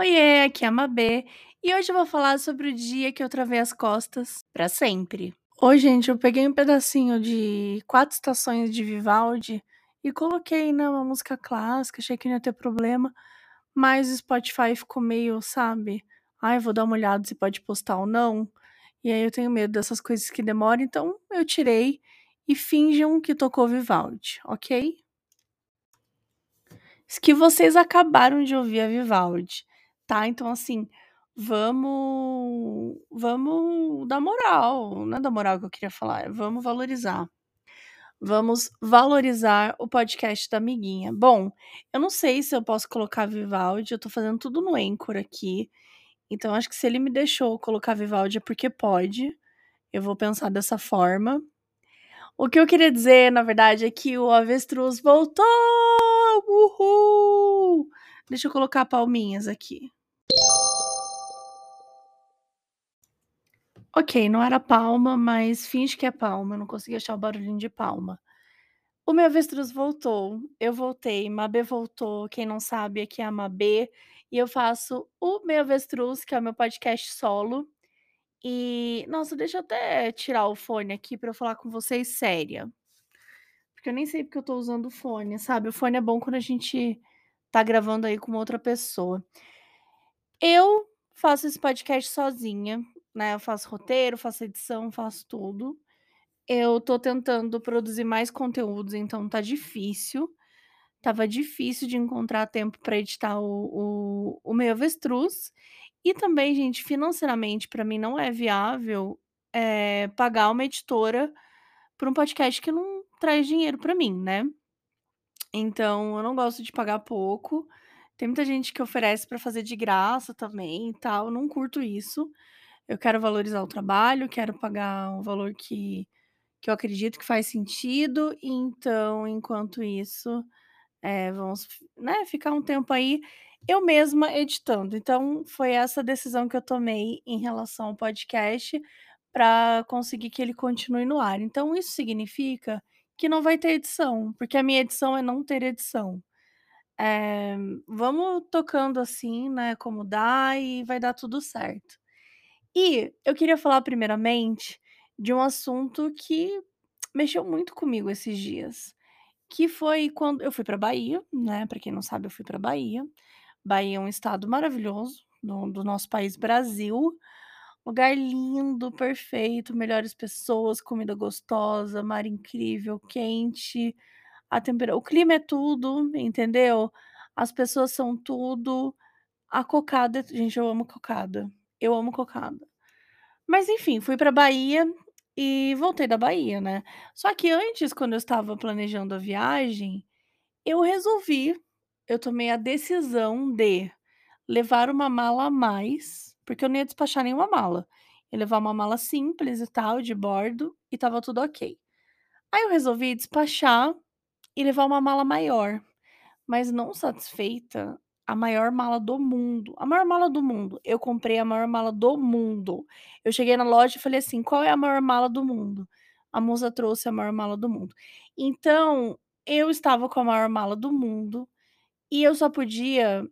Oiê, aqui é a Mabê e hoje eu vou falar sobre o dia que eu travei as costas pra sempre. Hoje, gente, eu peguei um pedacinho de Quatro Estações de Vivaldi e coloquei, né, música clássica, achei que não ia ter problema, mas o Spotify ficou meio, sabe? Ai, vou dar uma olhada se pode postar ou não. E aí eu tenho medo dessas coisas que demoram, então eu tirei e finjam que tocou Vivaldi, ok? Que vocês acabaram de ouvir a Vivaldi, tá? Então, assim, vamos vamos dar moral, não é dar moral que eu queria falar, é vamos valorizar. Vamos valorizar o podcast da amiguinha. Bom, eu não sei se eu posso colocar Vivaldi, eu tô fazendo tudo no Anchor aqui, então acho que se ele me deixou colocar Vivaldi é porque pode, eu vou pensar dessa forma. O que eu queria dizer, na verdade, é que o avestruz voltou! Uhul! Deixa eu colocar palminhas aqui. Ok, não era palma, mas finge que é palma. Eu não consegui achar o barulhinho de palma. O meu avestruz voltou. Eu voltei. Mabê voltou. Quem não sabe, aqui é a Mabê. E eu faço o meu avestruz, que é o meu podcast solo. E, nossa, deixa eu até tirar o fone aqui para eu falar com vocês séria. Porque eu nem sei porque eu tô usando o fone, sabe? O fone é bom quando a gente tá gravando aí com outra pessoa. Eu faço esse podcast sozinha, né? Eu faço roteiro, faço edição, faço tudo. Eu tô tentando produzir mais conteúdos, então tá difícil. Tava difícil de encontrar tempo para editar o, o, o meu avestruz. E também, gente, financeiramente, para mim não é viável é, pagar uma editora por um podcast que não traz dinheiro para mim, né? Então, eu não gosto de pagar pouco. Tem muita gente que oferece para fazer de graça também e tal. Não curto isso. Eu quero valorizar o trabalho, quero pagar um valor que, que eu acredito que faz sentido. Então, enquanto isso, é, vamos né, ficar um tempo aí eu mesma editando. Então, foi essa decisão que eu tomei em relação ao podcast para conseguir que ele continue no ar. Então, isso significa que não vai ter edição, porque a minha edição é não ter edição. É, vamos tocando assim, né, como dá e vai dar tudo certo. E eu queria falar primeiramente de um assunto que mexeu muito comigo esses dias, que foi quando eu fui para Bahia, né? Para quem não sabe, eu fui para Bahia. Bahia é um estado maravilhoso do, do nosso país, Brasil. Lugar lindo, perfeito, melhores pessoas, comida gostosa, mar incrível, quente, a temperatura, o clima é tudo, entendeu? As pessoas são tudo. A cocada, gente, eu amo cocada. Eu amo cocada. Mas enfim, fui pra Bahia e voltei da Bahia, né. Só que antes, quando eu estava planejando a viagem, eu resolvi, eu tomei a decisão de levar uma mala a mais, porque eu não ia despachar nenhuma mala. Ia levar uma mala simples e tal, de bordo, e estava tudo ok. Aí eu resolvi despachar e levar uma mala maior, mas não satisfeita, a maior mala do mundo, a maior mala do mundo. Eu comprei a maior mala do mundo. Eu cheguei na loja e falei assim: "Qual é a maior mala do mundo?". A moça trouxe a maior mala do mundo. Então, eu estava com a maior mala do mundo e eu só podia,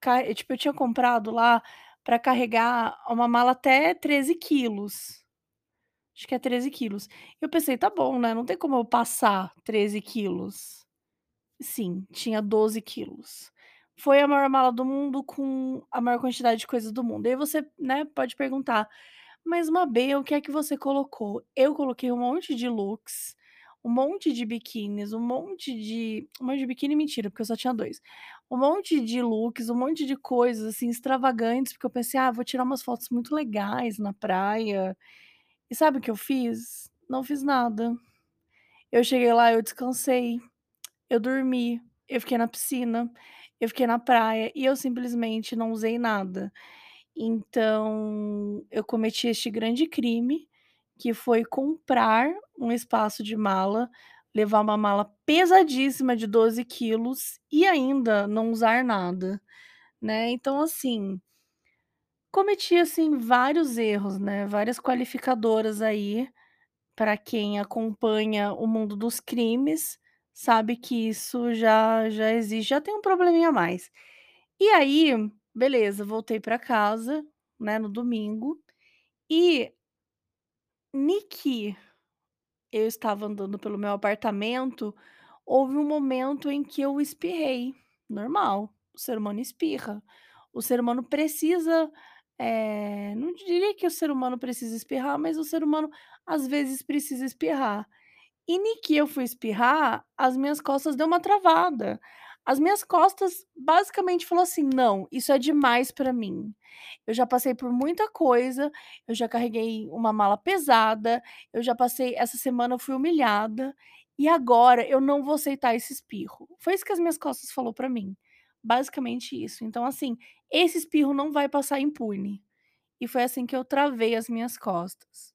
ca tipo, eu tinha comprado lá para carregar uma mala até 13 quilos. Acho que é 13 quilos. Eu pensei: "Tá bom, né, não tem como eu passar 13 quilos". Sim, tinha 12 quilos. Foi a maior mala do mundo com a maior quantidade de coisas do mundo. E aí você, né, pode perguntar: "Mas Mabê, o que é que você colocou?". Eu coloquei um monte de looks, um monte de biquínis, um monte de um monte de biquíni mentira, porque eu só tinha 2. Um monte de looks, um monte de coisas, assim, extravagantes, porque eu pensei: "Ah, vou tirar umas fotos muito legais na praia". E sabe o que eu fiz? Não fiz nada. Eu cheguei lá, eu descansei. Eu dormi, eu fiquei na piscina, eu fiquei na praia e eu simplesmente não usei nada. Então, eu cometi este grande crime, que foi comprar um espaço de mala, levar uma mala pesadíssima de 12 quilos e ainda não usar nada, né. Então, assim, cometi, assim, vários erros, né, várias qualificadoras aí, para quem acompanha o mundo dos crimes, sabe que isso já já existe já tem um probleminha a mais. E aí, beleza, voltei pra casa, né, no domingo, e ni eu estava andando pelo meu apartamento, houve um momento em que eu espirrei, normal, o ser humano espirra. O ser humano precisa, eh, não diria que o ser humano precisa espirrar, mas o ser humano às vezes precisa espirrar. E ni que eu fui espirrar, as minhas costas deu uma travada. As minhas costas basicamente falou assim: "Não, isso é demais pra mim. Eu já passei por muita coisa, eu já carreguei uma mala pesada, eu já passei essa semana eu fui humilhada, e agora eu não vou aceitar esse espirro". Foi isso que as minhas costas falou pra mim, basicamente isso. Então assim, esse espirro não vai passar impune. E foi assim que eu travei as minhas costas.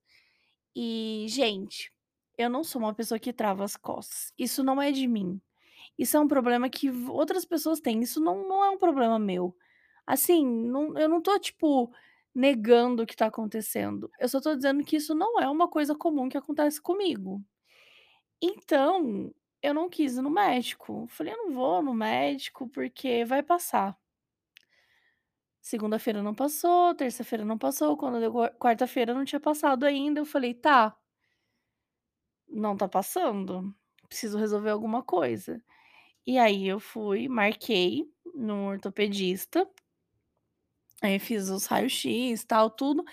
E, gente, eu não sou uma pessoa que trava as costas. Isso não é de mim. Isso é um problema que outras pessoas têm. Isso não não é um problema meu. Assim, não eu não tô, tipo, negando o que tá acontecendo. Eu só tô dizendo que isso não é uma coisa comum que acontece comigo. Então, eu não quis ir no médico. Falei: "Eu não vou no médico porque vai passar". Segunda-feira não passou, terça-feira não passou, quando deu qua quarta-feira não tinha passado ainda, eu falei: "Tá, não tá passando, preciso resolver alguma coisa". E aí eu fui, marquei no ortopedista, aí fiz os raio-x, tal, tudo,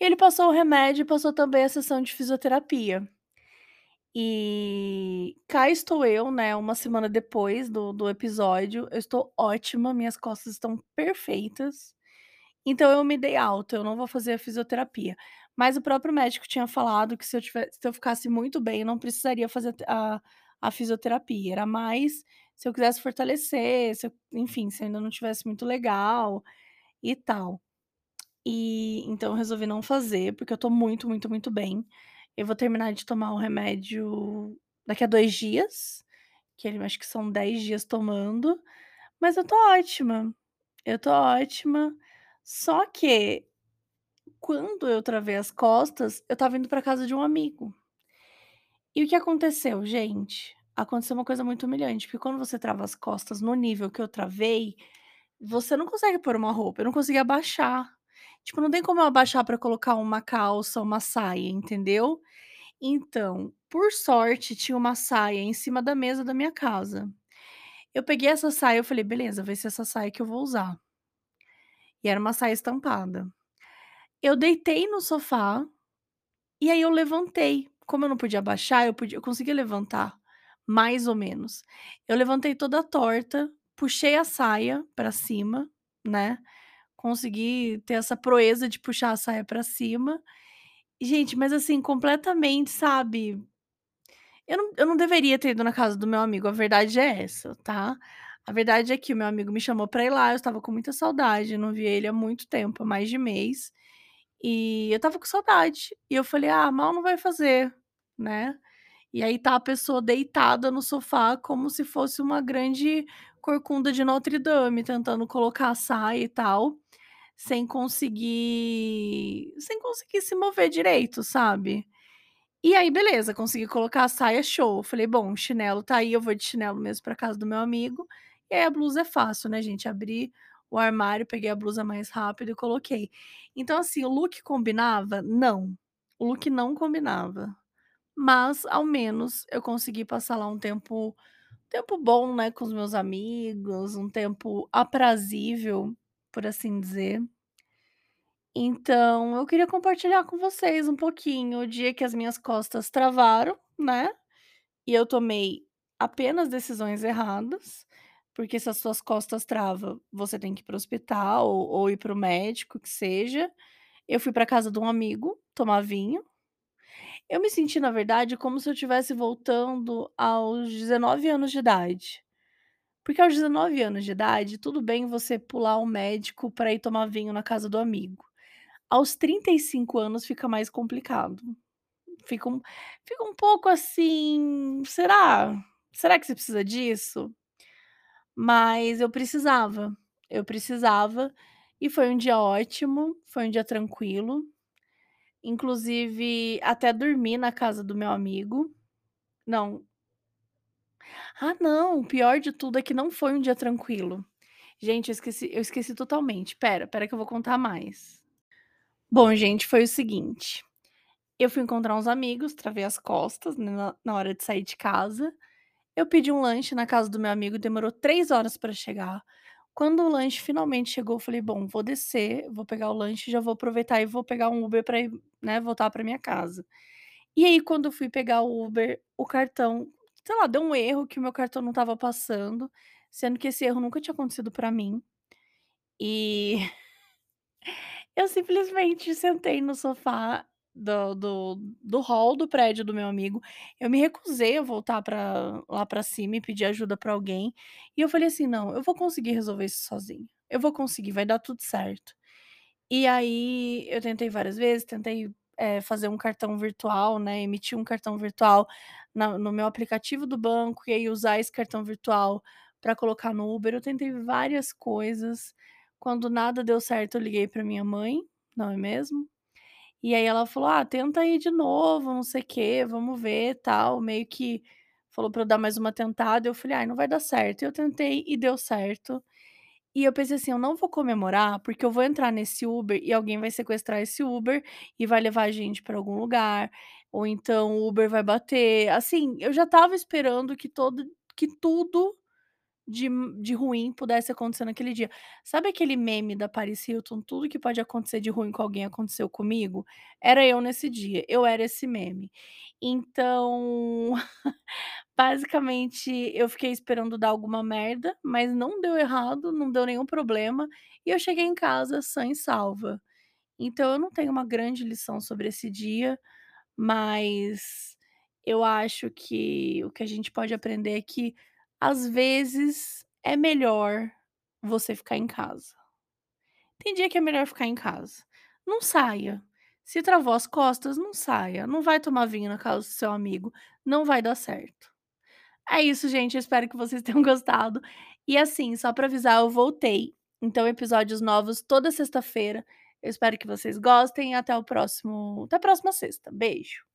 e ele passou o remédio e passou também a sessão de fisioterapia. E cá estou eu, né, uma semana depois do do episódio, eu estou ótima, minhas costas estão perfeitas. Então eu me dei alta, eu não vou fazer a fisioterapia. Mas o próprio médico tinha falado que se eu tivesse se eu ficasse muito bem, eu não precisaria fazer a a fisioterapia, era mais se eu quisesse fortalecer, se eu enfim, se eu ainda não estivesse muito legal e tal. E então eu resolvi não fazer, porque eu tô muito, muito, muito bem. Eu vou terminar de tomar o remédio daqui a 2 dias, que ele acho que são 10 dias tomando, mas eu tô ótima, eu tô ótima. Só que quando eu travei as costas, eu estava indo pra casa de um amigo. E o que aconteceu, gente? Aconteceu uma coisa muito humilhante, porque quando você trava as costas no nível que eu travei, você não consegue pôr uma roupa, eu não conseguia abaixar. Tipo, não tem como eu abaixar pra colocar uma calça, uma saia, entendeu? Então, por sorte, tinha uma saia em cima da mesa da minha casa. Eu peguei essa saia, eu falei: "Beleza, vai ser essa saia que eu vou usar". E era uma saia estampada. Eu deitei no sofá, e aí eu levantei. Como eu não podia abaixar, eu podia eu conseguia levantar, mais ou menos. Eu levantei toda torta, puxei a saia pra cima, né, consegui ter essa proeza de puxar a saia pra cima. Gente, mas assim, completamente, sabe, eu não eu não deveria ter ido na casa do meu amigo, a verdade é essa, tá. A verdade é que o meu amigo me chamou pra ir lá, eu estava com muita saudade, não via ele há muito tempo, há mais de mês. E eu estava com saudade. E eu falei: "Ah, mal não vai fazer", né. E aí tá a pessoa deitada no sofá como se fosse uma grande corcunda de Notre Dame, tentando colocar a saia e tal, sem conseguir sem conseguir se mover direito, sabe. E aí beleza, consegui colocar a saia, show. Falei: "Bom, o chinelo tá aí, eu vou de chinelo mesmo pra casa do meu amigo". E aí a blusa é fácil, né, gente, abri o armário, peguei a blusa mais rápido e coloquei. Então assim, o look combinava? Não, o look não combinava. Mas ao menos eu consegui passar lá um tempo tempo bom, né, com os meus amigos, um tempo aprazível, por assim dizer. Então eu queria compartilhar com vocês um pouquinho o dia que as minhas costas travaram, né, e eu tomei apenas decisões erradas, porque se as suas costas trava, você tem que ir para o hospital ou ou ir para o médico, que seja. Eu fui pra casa de um amigo tomar vinho. Eu me senti, na verdade, como se eu estivesse voltando aos 19 anos de idade. Porque aos 19 anos de idade, tudo bem você pular o médico pra ir tomar vinho na casa do amigo. Aos 35 anos fica mais complicado. Fica um fica um pouco assim: "Será? Será que você precisa disso?". Mas eu precisava, eu precisava, e foi um dia ótimo, foi um dia tranquilo. Inclusive, até dormi na casa do meu amigo. Não Ah não, o pior de tudo é que não foi um dia tranquilo. Gente, eu esqueci eu esqueci totalmente. Espera, espera que eu vou contar mais. Bom, gente, foi o seguinte, eu fui encontrar uns amigos, travei as costas, né, na hora de sair de casa. Eu pedi um lanche na casa do meu amigo, demorou 3 horas pra chegar. Quando o lanche finalmente chegou, eu falei: "Bom, vou descer, vou pegar o lanche, já vou aproveitar e vou pegar um Uber ir, né, voltar pra minha casa". E aí, quando eu fui pegar o Uber, o cartão, sei lá, deu um erro que o meu cartão não estava passando, sendo que esse erro nunca tinha acontecido pra mim. E eu simplesmente sentei no sofá do do do hall do prédio do meu amigo. Eu me recusei a voltar pra lá pra cima e pedir ajuda pra alguém. E eu falei assim: "Não, eu vou conseguir resolver isso sozinha. Eu vou conseguir, vai dar tudo certo". E aí eu tentei várias vezes, tentei, eh, fazer um cartão virtual, né, emitir um cartão virtual na no meu aplicativo do banco e aí usar esse cartão virtual pra colocar no Uber. Eu tentei várias coisas. Quando nada deu certo, eu liguei pra minha mãe, não é mesmo? E aí ela falou: "Ah, tenta aí de novo, não sei quê, vamos ver, tal", meio que falou pra eu dar mais uma tentada, eu falei: "Ai, não vai dar certo". Eu tentei e deu certo. E eu pensei assim: "Eu não vou comemorar, porque eu vou entrar nesse Uber e alguém vai sequestrar esse Uber e vai levar a gente pra algum lugar, ou então o Uber vai bater". Assim, eu já estava esperando que todo que tudo de m de ruim pudesse acontecer naquele dia. Sabe aquele meme da Paris Hilton, "Tudo que pode acontecer de ruim com alguém aconteceu comigo"? Era eu nesse dia, eu era esse meme. Então, basicamente, eu fiquei esperando dar alguma merda, mas não deu errado, não deu nenhum problema, e eu cheguei em casa sã e salva. Então eu não tenho uma grande lição sobre esse dia, mas eu acho que o que a gente pode aprender é que, às vezes, é melhor você ficar em casa. Tem dia que é melhor ficar em casa. Não saia. Se travou as costas, não saia. Não vai tomar vinho na casa do seu amigo, não vai dar certo. É isso, gente, eu espero que vocês tenham gostado. E, assim, só pra avisar, eu voltei, então episódios novos toda sexta-feira. Eu espero que vocês gostem até o próximo até a próxima sexta. Beijo.